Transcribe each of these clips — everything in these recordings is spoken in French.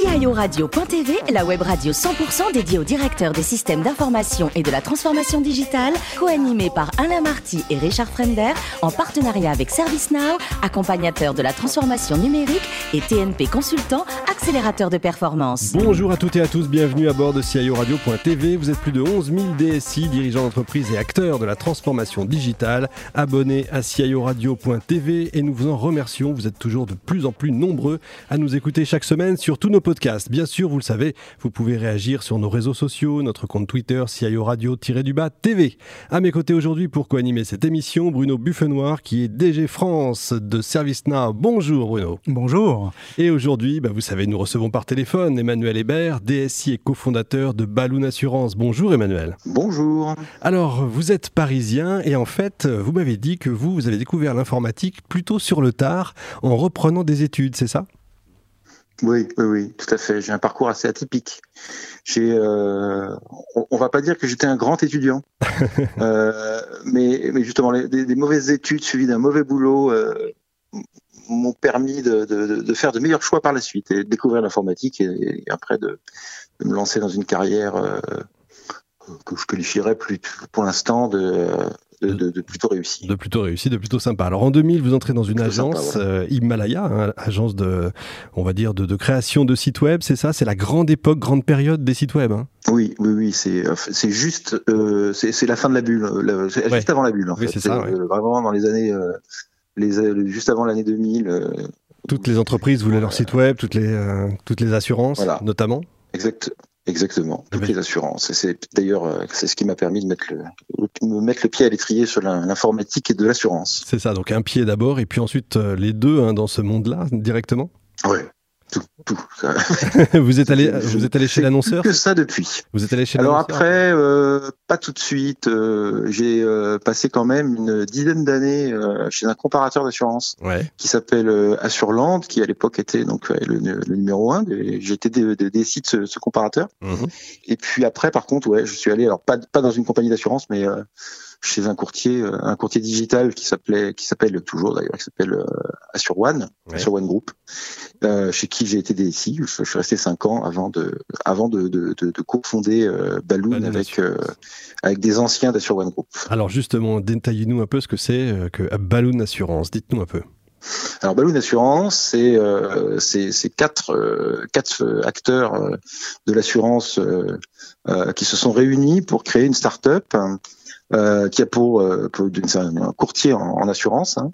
CIO Radio.tv, la web radio 100% dédiée aux directeurs des systèmes d'information et de la transformation digitale, co-animée par Alain Marty et Richard Frender, en partenariat avec ServiceNow, accompagnateur de la transformation numérique et TNP Consultant, accélérateur de performance. Bonjour à toutes et à tous, bienvenue à bord de CIO Radio.tv. Vous êtes plus de 11 000 DSI, dirigeants d'entreprise et acteurs de la transformation digitale, abonnés à CIO Radio.tv et nous vous en remercions. Vous êtes toujours de plus en plus nombreux à nous écouter chaque semaine sur tous nos podcasts. Bien sûr, vous le savez, vous pouvez réagir sur nos réseaux sociaux, notre compte Twitter CIO Radio-du-bas TV. À mes côtés aujourd'hui pour co-animer cette émission, Bruno Buffenoir qui est DG France de ServiceNow. Bonjour Bruno. Bonjour. Et aujourd'hui, bah, vous savez, nous recevons par téléphone Emmanuel Hébert, DSI et cofondateur de Balloon Assurance. Bonjour Emmanuel. Bonjour. Alors, vous êtes parisien et en fait, vous m'avez dit que vous, vous avez découvert l'informatique plutôt sur le tard en reprenant des études, c'est ça? Oui, oui, oui, tout à fait. J'ai un parcours assez atypique. J'ai, euh, on, va pas dire que j'étais un grand étudiant, euh, mais, mais justement, les, des, mauvaises études suivies d'un mauvais boulot euh, m'ont permis de, de, de, faire de meilleurs choix par la suite et de découvrir l'informatique et, après de, de, me lancer dans une carrière euh, que je qualifierais plus pour l'instant de de, plutôt réussi. De plutôt réussi, de plutôt sympa. Alors en 2000, vous entrez dans une agence euh, Himalaya, hein, agence de, on va dire, de, création de sites web, c'est ça? C'est la grande époque, grande période des sites web. Hein? Oui, oui, oui, c'est euh, c'est juste, euh, c'est la fin de la bulle, c'est juste avant la bulle. En oui, c'est ça. Vraiment dans les années, les, juste avant l'année 2000. toutes les entreprises voulaient leur site web, toutes les toutes les assurances, notamment? Exact, Exactement, toutes les assurances. Et c'est d'ailleurs euh, c'est ce qui m'a permis de mettre le, me mettre le pied à l'étrier sur l'informatique et de l'assurance. C'est ça, donc un pied d'abord et puis ensuite euh, les deux hein, dans ce monde-là directement? Oui, tout, vous êtes allé, vous êtes allé chez l'annonceur Que ça depuis. Vous êtes allé chez Alors après, euh, pas tout de suite. Euh, j'ai euh, passé quand même une dizaine d'années euh, chez un comparateur d'assurance ouais. qui s'appelle Assurland, qui à l'époque était donc le, le, numéro un. J'étais des, des, des sites ce, ce comparateur. Mhm. Et puis après, par contre, ouais, je suis allé alors pas pas dans une compagnie d'assurance, mais chez un courtier, euh, un courtier digital qui s'appelait, qui s'appelle toujours d'ailleurs, qui s'appelle euh, Assure One, Assure One Group, euh, chez qui j'ai été DSI. Je, je, suis resté cinq ans avant de, avant de, de, de, de cofonder euh, Balloon avec avec des anciens d'Assure One Group. Alors justement, détaillez-nous un peu ce que c'est que Balloon Assurance. Dites-nous un peu. Alors Balloon Assurance, c'est euh, quatre, euh, quatre acteurs de l'assurance euh, qui se sont réunis pour créer une start-up qui a pour, euh, pour un courtier en, en assurance, hein,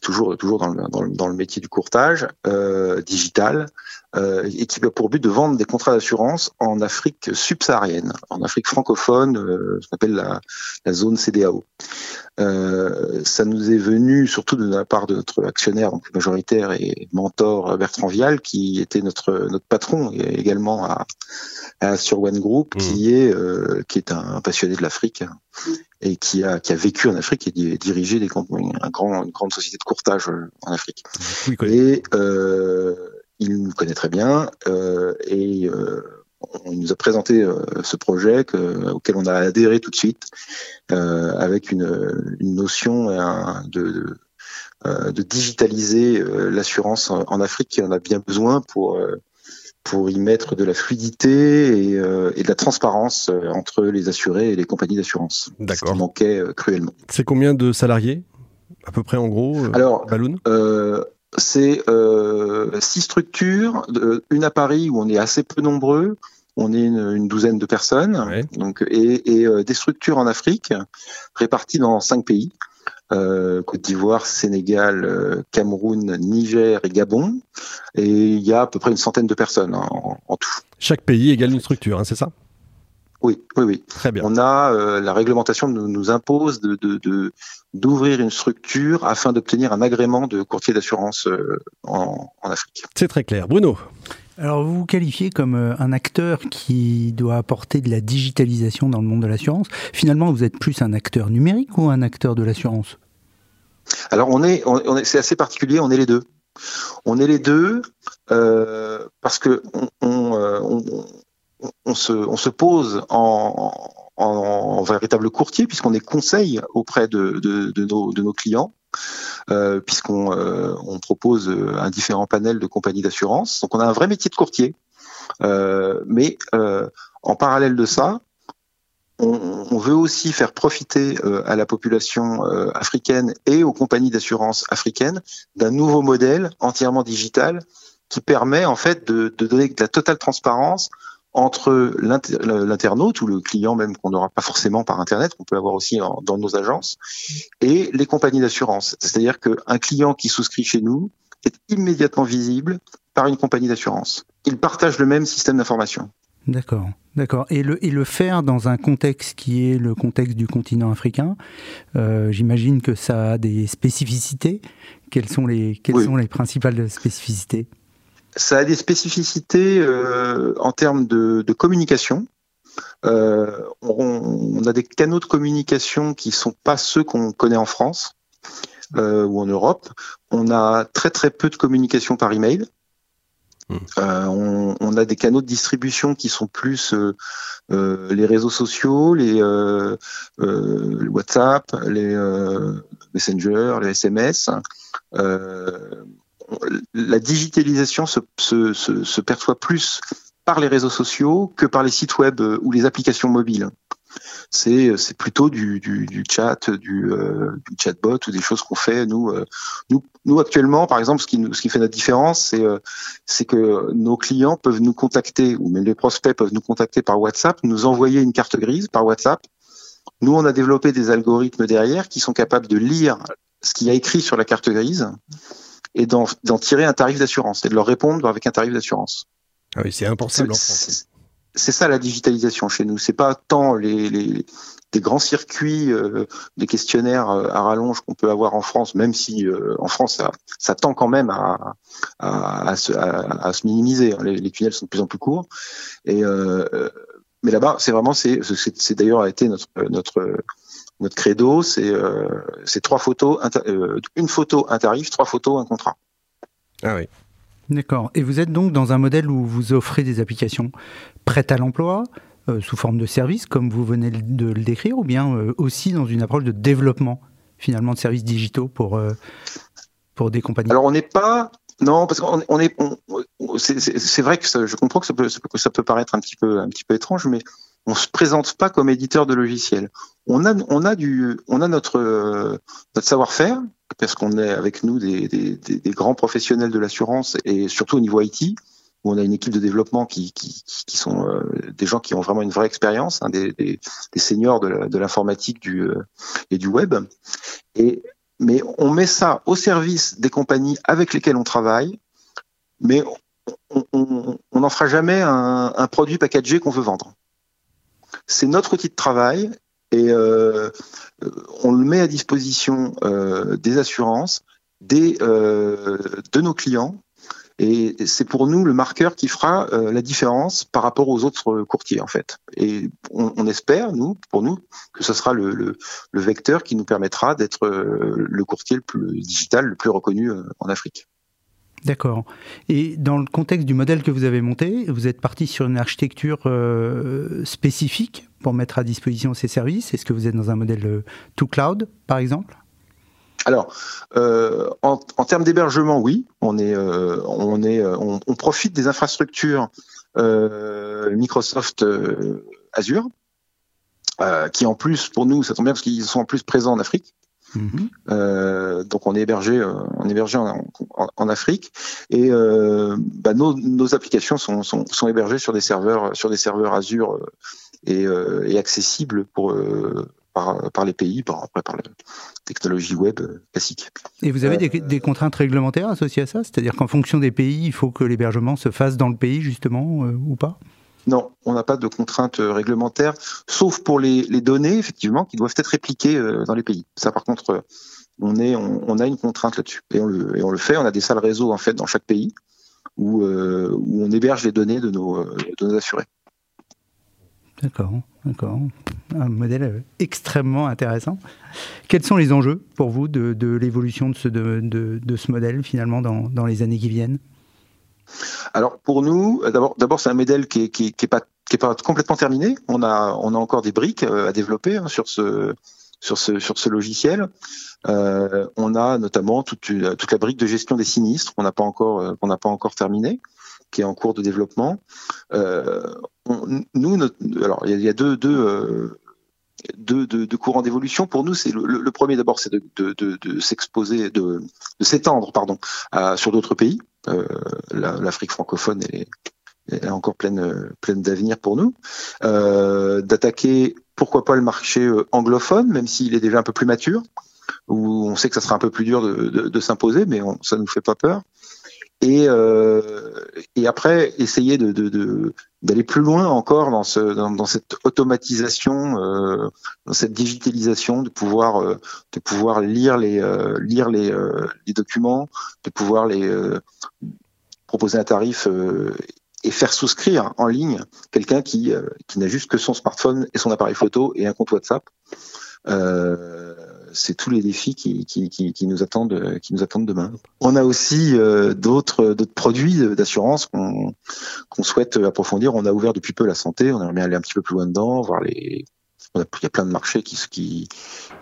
toujours toujours dans le, dans le, dans le métier du courtage euh, digital, euh, et qui a pour but de vendre des contrats d'assurance en Afrique subsaharienne, en Afrique francophone, euh, ce qu'on appelle la, la zone CDAO. Ça nous est venu surtout de la part de notre actionnaire donc majoritaire et mentor Bertrand Vial, qui était notre notre patron et également à, à sur One Group, mmh. qui est qui est un passionné de l'Afrique et qui a, qui a vécu en Afrique et dirigé des, un grand, une grande société de courtage euh, en Afrique. Oui, et euh, il nous connaît très bien euh, et on nous a présenté euh, ce projet que, auquel on a adhéré tout de suite euh, avec une, une notion de, de, de digitaliser l'assurance en, en, Afrique qui en a bien besoin pour pour y mettre de la fluidité et, et de la transparence entre les assurés et les compagnies d'assurance. D'accord. Ce qui manquait cruellement. C'est combien de salariés? À peu près en gros Alors, Balloon euh, c'est euh, six structures, une à Paris où on est assez peu nombreux, on est une, une douzaine de personnes, ouais. donc et, et des structures en Afrique réparties dans cinq pays euh, Côte d'Ivoire, Sénégal, euh, Cameroun, Niger et Gabon. Et il y a à peu près une centaine de personnes hein, en, en, tout. Chaque pays égale une structure, hein, c'est ça? Oui, oui, oui. Très bien. On a euh, la réglementation nous, nous impose de, de, d'ouvrir une structure afin d'obtenir un agrément de courtier d'assurance euh, en, en Afrique. C'est très clair. Bruno alors vous vous qualifiez comme euh, un acteur qui doit apporter de la digitalisation dans le monde de l'assurance. Finalement, vous êtes plus un acteur numérique ou un acteur de l'assurance? Alors on est, on est c'est assez particulier, on est les deux. On est les deux euh, parce que on, on, euh, on, on, se, pose en, véritable courtier puisqu'on est conseil auprès de, nos, clients euh, puisqu'on euh, propose un différent panel de compagnies d'assurance. Donc on a un vrai métier de courtier. mais en parallèle de ça, on, veut aussi faire profiter à la population africaine et aux compagnies d'assurance africaines d'un nouveau modèle entièrement digital qui permet en fait de donner de la totale transparence entre l'internaute ou le client même qu'on n'aura pas forcément par internet, qu'on peut avoir aussi dans nos agences, et les compagnies d'assurance. C'est-à-dire qu'un client qui souscrit chez nous est immédiatement visible par une compagnie d'assurance. Ils partagent le même système d'information. D'accord, d'accord. Et le, et le faire dans un contexte qui est le contexte du continent africain, euh, j'imagine que ça a des spécificités. Quelles sont les, quelles sont les principales spécificités? Ça a des spécificités euh, en termes de, de communication. Euh, on, on, a des canaux de communication qui sont pas ceux qu'on connaît en France euh, ou en Europe. On a très très peu de communication par email. Hmm. On, on, a des canaux de distribution qui sont plus les réseaux sociaux, les, WhatsApp, les Messenger, les SMS la digitalisation se, perçoit plus par les réseaux sociaux que par les sites web euh, ou les applications mobiles. C'est c'est plutôt du, chat, du, euh, du, chatbot ou des choses qu'on fait nous, euh, nous actuellement par exemple ce qui fait notre différence c'est c'est que nos clients peuvent nous contacter ou même les prospects peuvent nous contacter par WhatsApp, nous envoyer une carte grise par WhatsApp. Nous on a développé des algorithmes derrière qui sont capables de lire ce qu'il y a écrit sur la carte grise et d'en tirer un tarif d'assurance et de leur répondre avec un tarif d'assurance. Ah oui, c'est impensable en France. C'est ça la digitalisation chez nous. C'est pas tant les, les des grands circuits, euh, des questionnaires euh, à rallonge qu'on peut avoir en France, même si euh, en France ça, ça, tend quand même à, à, à, se, à se, minimiser. Les, les, tunnels sont de plus en plus courts. Et euh, mais là-bas, c'est vraiment, c'est d'ailleurs été notre notre notre credo, c'est euh, trois photos, euh, une photo, un tarif, trois photos, un contrat. Ah oui. D'accord. Et vous êtes donc dans un modèle où vous offrez des applications prêtes à l'emploi, euh, sous forme de services, comme vous venez de le décrire, ou bien euh, aussi dans une approche de développement, finalement, de services digitaux pour, euh, pour des compagnies? Alors, on n'est pas. Non, parce qu'on on est. c'est vrai que ça, je comprends que ça peut, ça peut paraître un petit peu, un petit peu étrange, mais on se présente pas comme éditeur de logiciels. On a, on a du, on a notre, notre savoir-faire parce qu'on est avec nous des, des, des, grands professionnels de l'assurance et surtout au niveau IT où on a une équipe de développement qui, qui, qui sont euh, des gens qui ont vraiment une vraie expérience, hein, des, des, seniors de l'informatique du euh, et du web. Et mais on met ça au service des compagnies avec lesquelles on travaille, mais on n'en fera jamais un, un produit packagé qu'on veut vendre c'est notre outil de travail et euh, on le met à disposition euh, des assurances, des, euh, de nos clients. Et c'est pour nous le marqueur qui fera la différence par rapport aux autres courtiers en fait. Et on, espère nous, pour nous, que ce sera le, vecteur qui nous permettra d'être le courtier le plus digital, le plus reconnu en Afrique. D'accord. Et dans le contexte du modèle que vous avez monté, vous êtes parti sur une architecture euh, spécifique pour mettre à disposition ces services Est-ce que vous êtes dans un modèle euh, to cloud, par exemple? Alors, euh, en, termes d'hébergement, oui, on est, on est, on, on, profite des infrastructures Microsoft Azure, qui en plus, pour nous, ça tombe bien parce qu'ils sont en plus présents en Afrique. Mhm. Euh, donc on est hébergé, euh, on est hébergé en, en, en Afrique et euh, bah, nos, nos, applications sont, sont, sont, hébergées sur des serveurs, sur des serveurs Azure et, et, accessibles pour par, par, les pays, par, après par la technologie web classique. Et vous avez des, des, contraintes réglementaires associées à ça? C'est-à-dire qu'en fonction des pays, il faut que l'hébergement se fasse dans le pays justement ou pas? Non, on n'a pas de contraintes euh, réglementaires, sauf pour les, données, effectivement, qui doivent être répliquées euh, dans les pays. Ça, par contre, euh, on, a une contrainte là-dessus. Et on, le, fait, on a des salles réseau, en fait, dans chaque pays, où, on héberge les données de nos, assurés. D'accord, d'accord. Un modèle extrêmement intéressant. Quels sont les enjeux pour vous de, l'évolution de ce, modèle, finalement, dans les années qui viennent? Alors pour nous, euh, d'abord, c'est un modèle qui est, qui, qui est pas complètement terminé. On a encore des briques euh, à développer hein, sur ce logiciel. Euh, on a notamment toute la brique de gestion des sinistres qu'on n'a pas encore euh, qu'on n'a pas encore terminé, qui est en cours de développement. nous, alors il y, a deux, courants d'évolution. Pour nous, c'est le, premier d'abord, c'est de, de, de, s'exposer, de, s'étendre, pardon, sur d'autres pays. Euh, L'Afrique francophone est, est, encore pleine, pleine d'avenir pour nous. Euh, D'attaquer, pourquoi pas, le marché euh, anglophone, même s'il est déjà un peu plus mature, où on sait que ça sera un peu plus dur de, s'imposer, mais ça ne nous fait pas peur et, euh, et après essayer de, de, d'aller plus loin encore dans, ce, dans, cette automatisation, euh, dans cette digitalisation, de pouvoir, euh, de pouvoir lire les, euh, lire les, euh, les, documents, de pouvoir les proposer un tarif et faire souscrire en ligne quelqu'un qui, qui n'a juste que son smartphone et son appareil photo et un compte WhatsApp. Euh, c'est tous les défis qui, qui, nous attendent, demain. On a aussi euh, d'autres, produits d'assurance qu'on, souhaite approfondir. On a ouvert depuis peu la santé. On aimerait bien aller un petit peu plus loin dedans, les, il y a plein de marchés qui,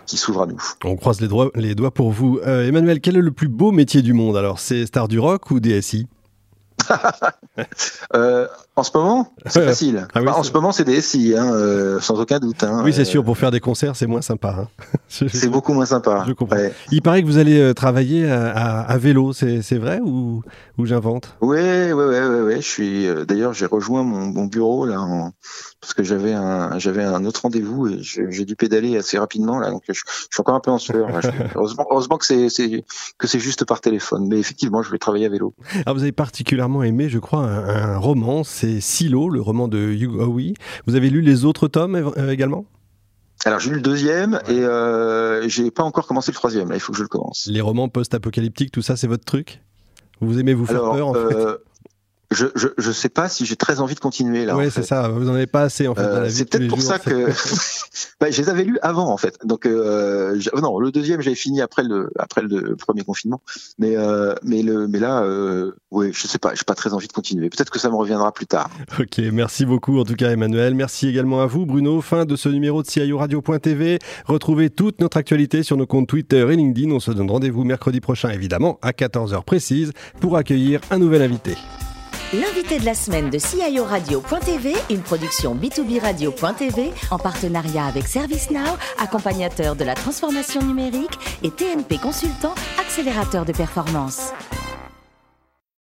s'ouvrent à nous. On croise les, doigts, les doigts pour vous. Euh, Emmanuel, quel est le plus beau métier du monde? Alors, c'est star du rock ou DSI euh, en ce moment, c'est facile. Ah en ce moment, c'est des SI, hein, euh, sans aucun doute. Hein, oui, c'est sûr. Pour faire des concerts, c'est moins sympa. Hein. c'est beaucoup moins sympa. Je comprends. Il paraît que vous allez euh, travailler à, vélo. C'est vrai ou, ou j'invente? Oui, oui, oui, oui, oui. Je suis. D'ailleurs, j'ai rejoint mon, mon, bureau là en, parce que j'avais un j'avais un autre rendez-vous et j'ai dû pédaler assez rapidement là donc je, suis encore un peu en sueur heureusement heureusement que c'est que c'est juste par téléphone. Mais effectivement je vais travailler à vélo. Alors vous avez particulièrement aimé je crois un, roman c'est Silo le roman de Hugh Howey vous avez lu les autres tomes euh, également? Alors j'ai lu le deuxième et euh, j'ai pas encore commencé le troisième là il faut que je le commence. Les romans post-apocalyptiques tout ça c'est votre truc? Vous aimez vous faire peur en fait? euh, je, je, je sais pas si j'ai très envie de continuer là. Oui, c'est ça. Vous en avez pas assez en fait. Euh, c'est peut-être pour ça que bah, je les avais lus avant en fait. Donc euh, non, le deuxième j'avais fini après le après le premier confinement. Mais euh, mais le mais là, euh, oui, je sais pas. J'ai pas très envie de continuer. Peut-être que ça me reviendra plus tard. Ok, merci beaucoup en tout cas Emmanuel. Merci également à vous Bruno. Fin de ce numéro de CIO Radio.tv. Retrouvez toute notre actualité sur nos comptes Twitter et LinkedIn. On se donne rendez-vous mercredi prochain évidemment à 14h précise pour accueillir un nouvel invité. L'invité de la semaine de CIO Radio.tv, une production B2B Radio.tv en partenariat avec ServiceNow, accompagnateur de la transformation numérique et TNP Consultant, accélérateur de performance.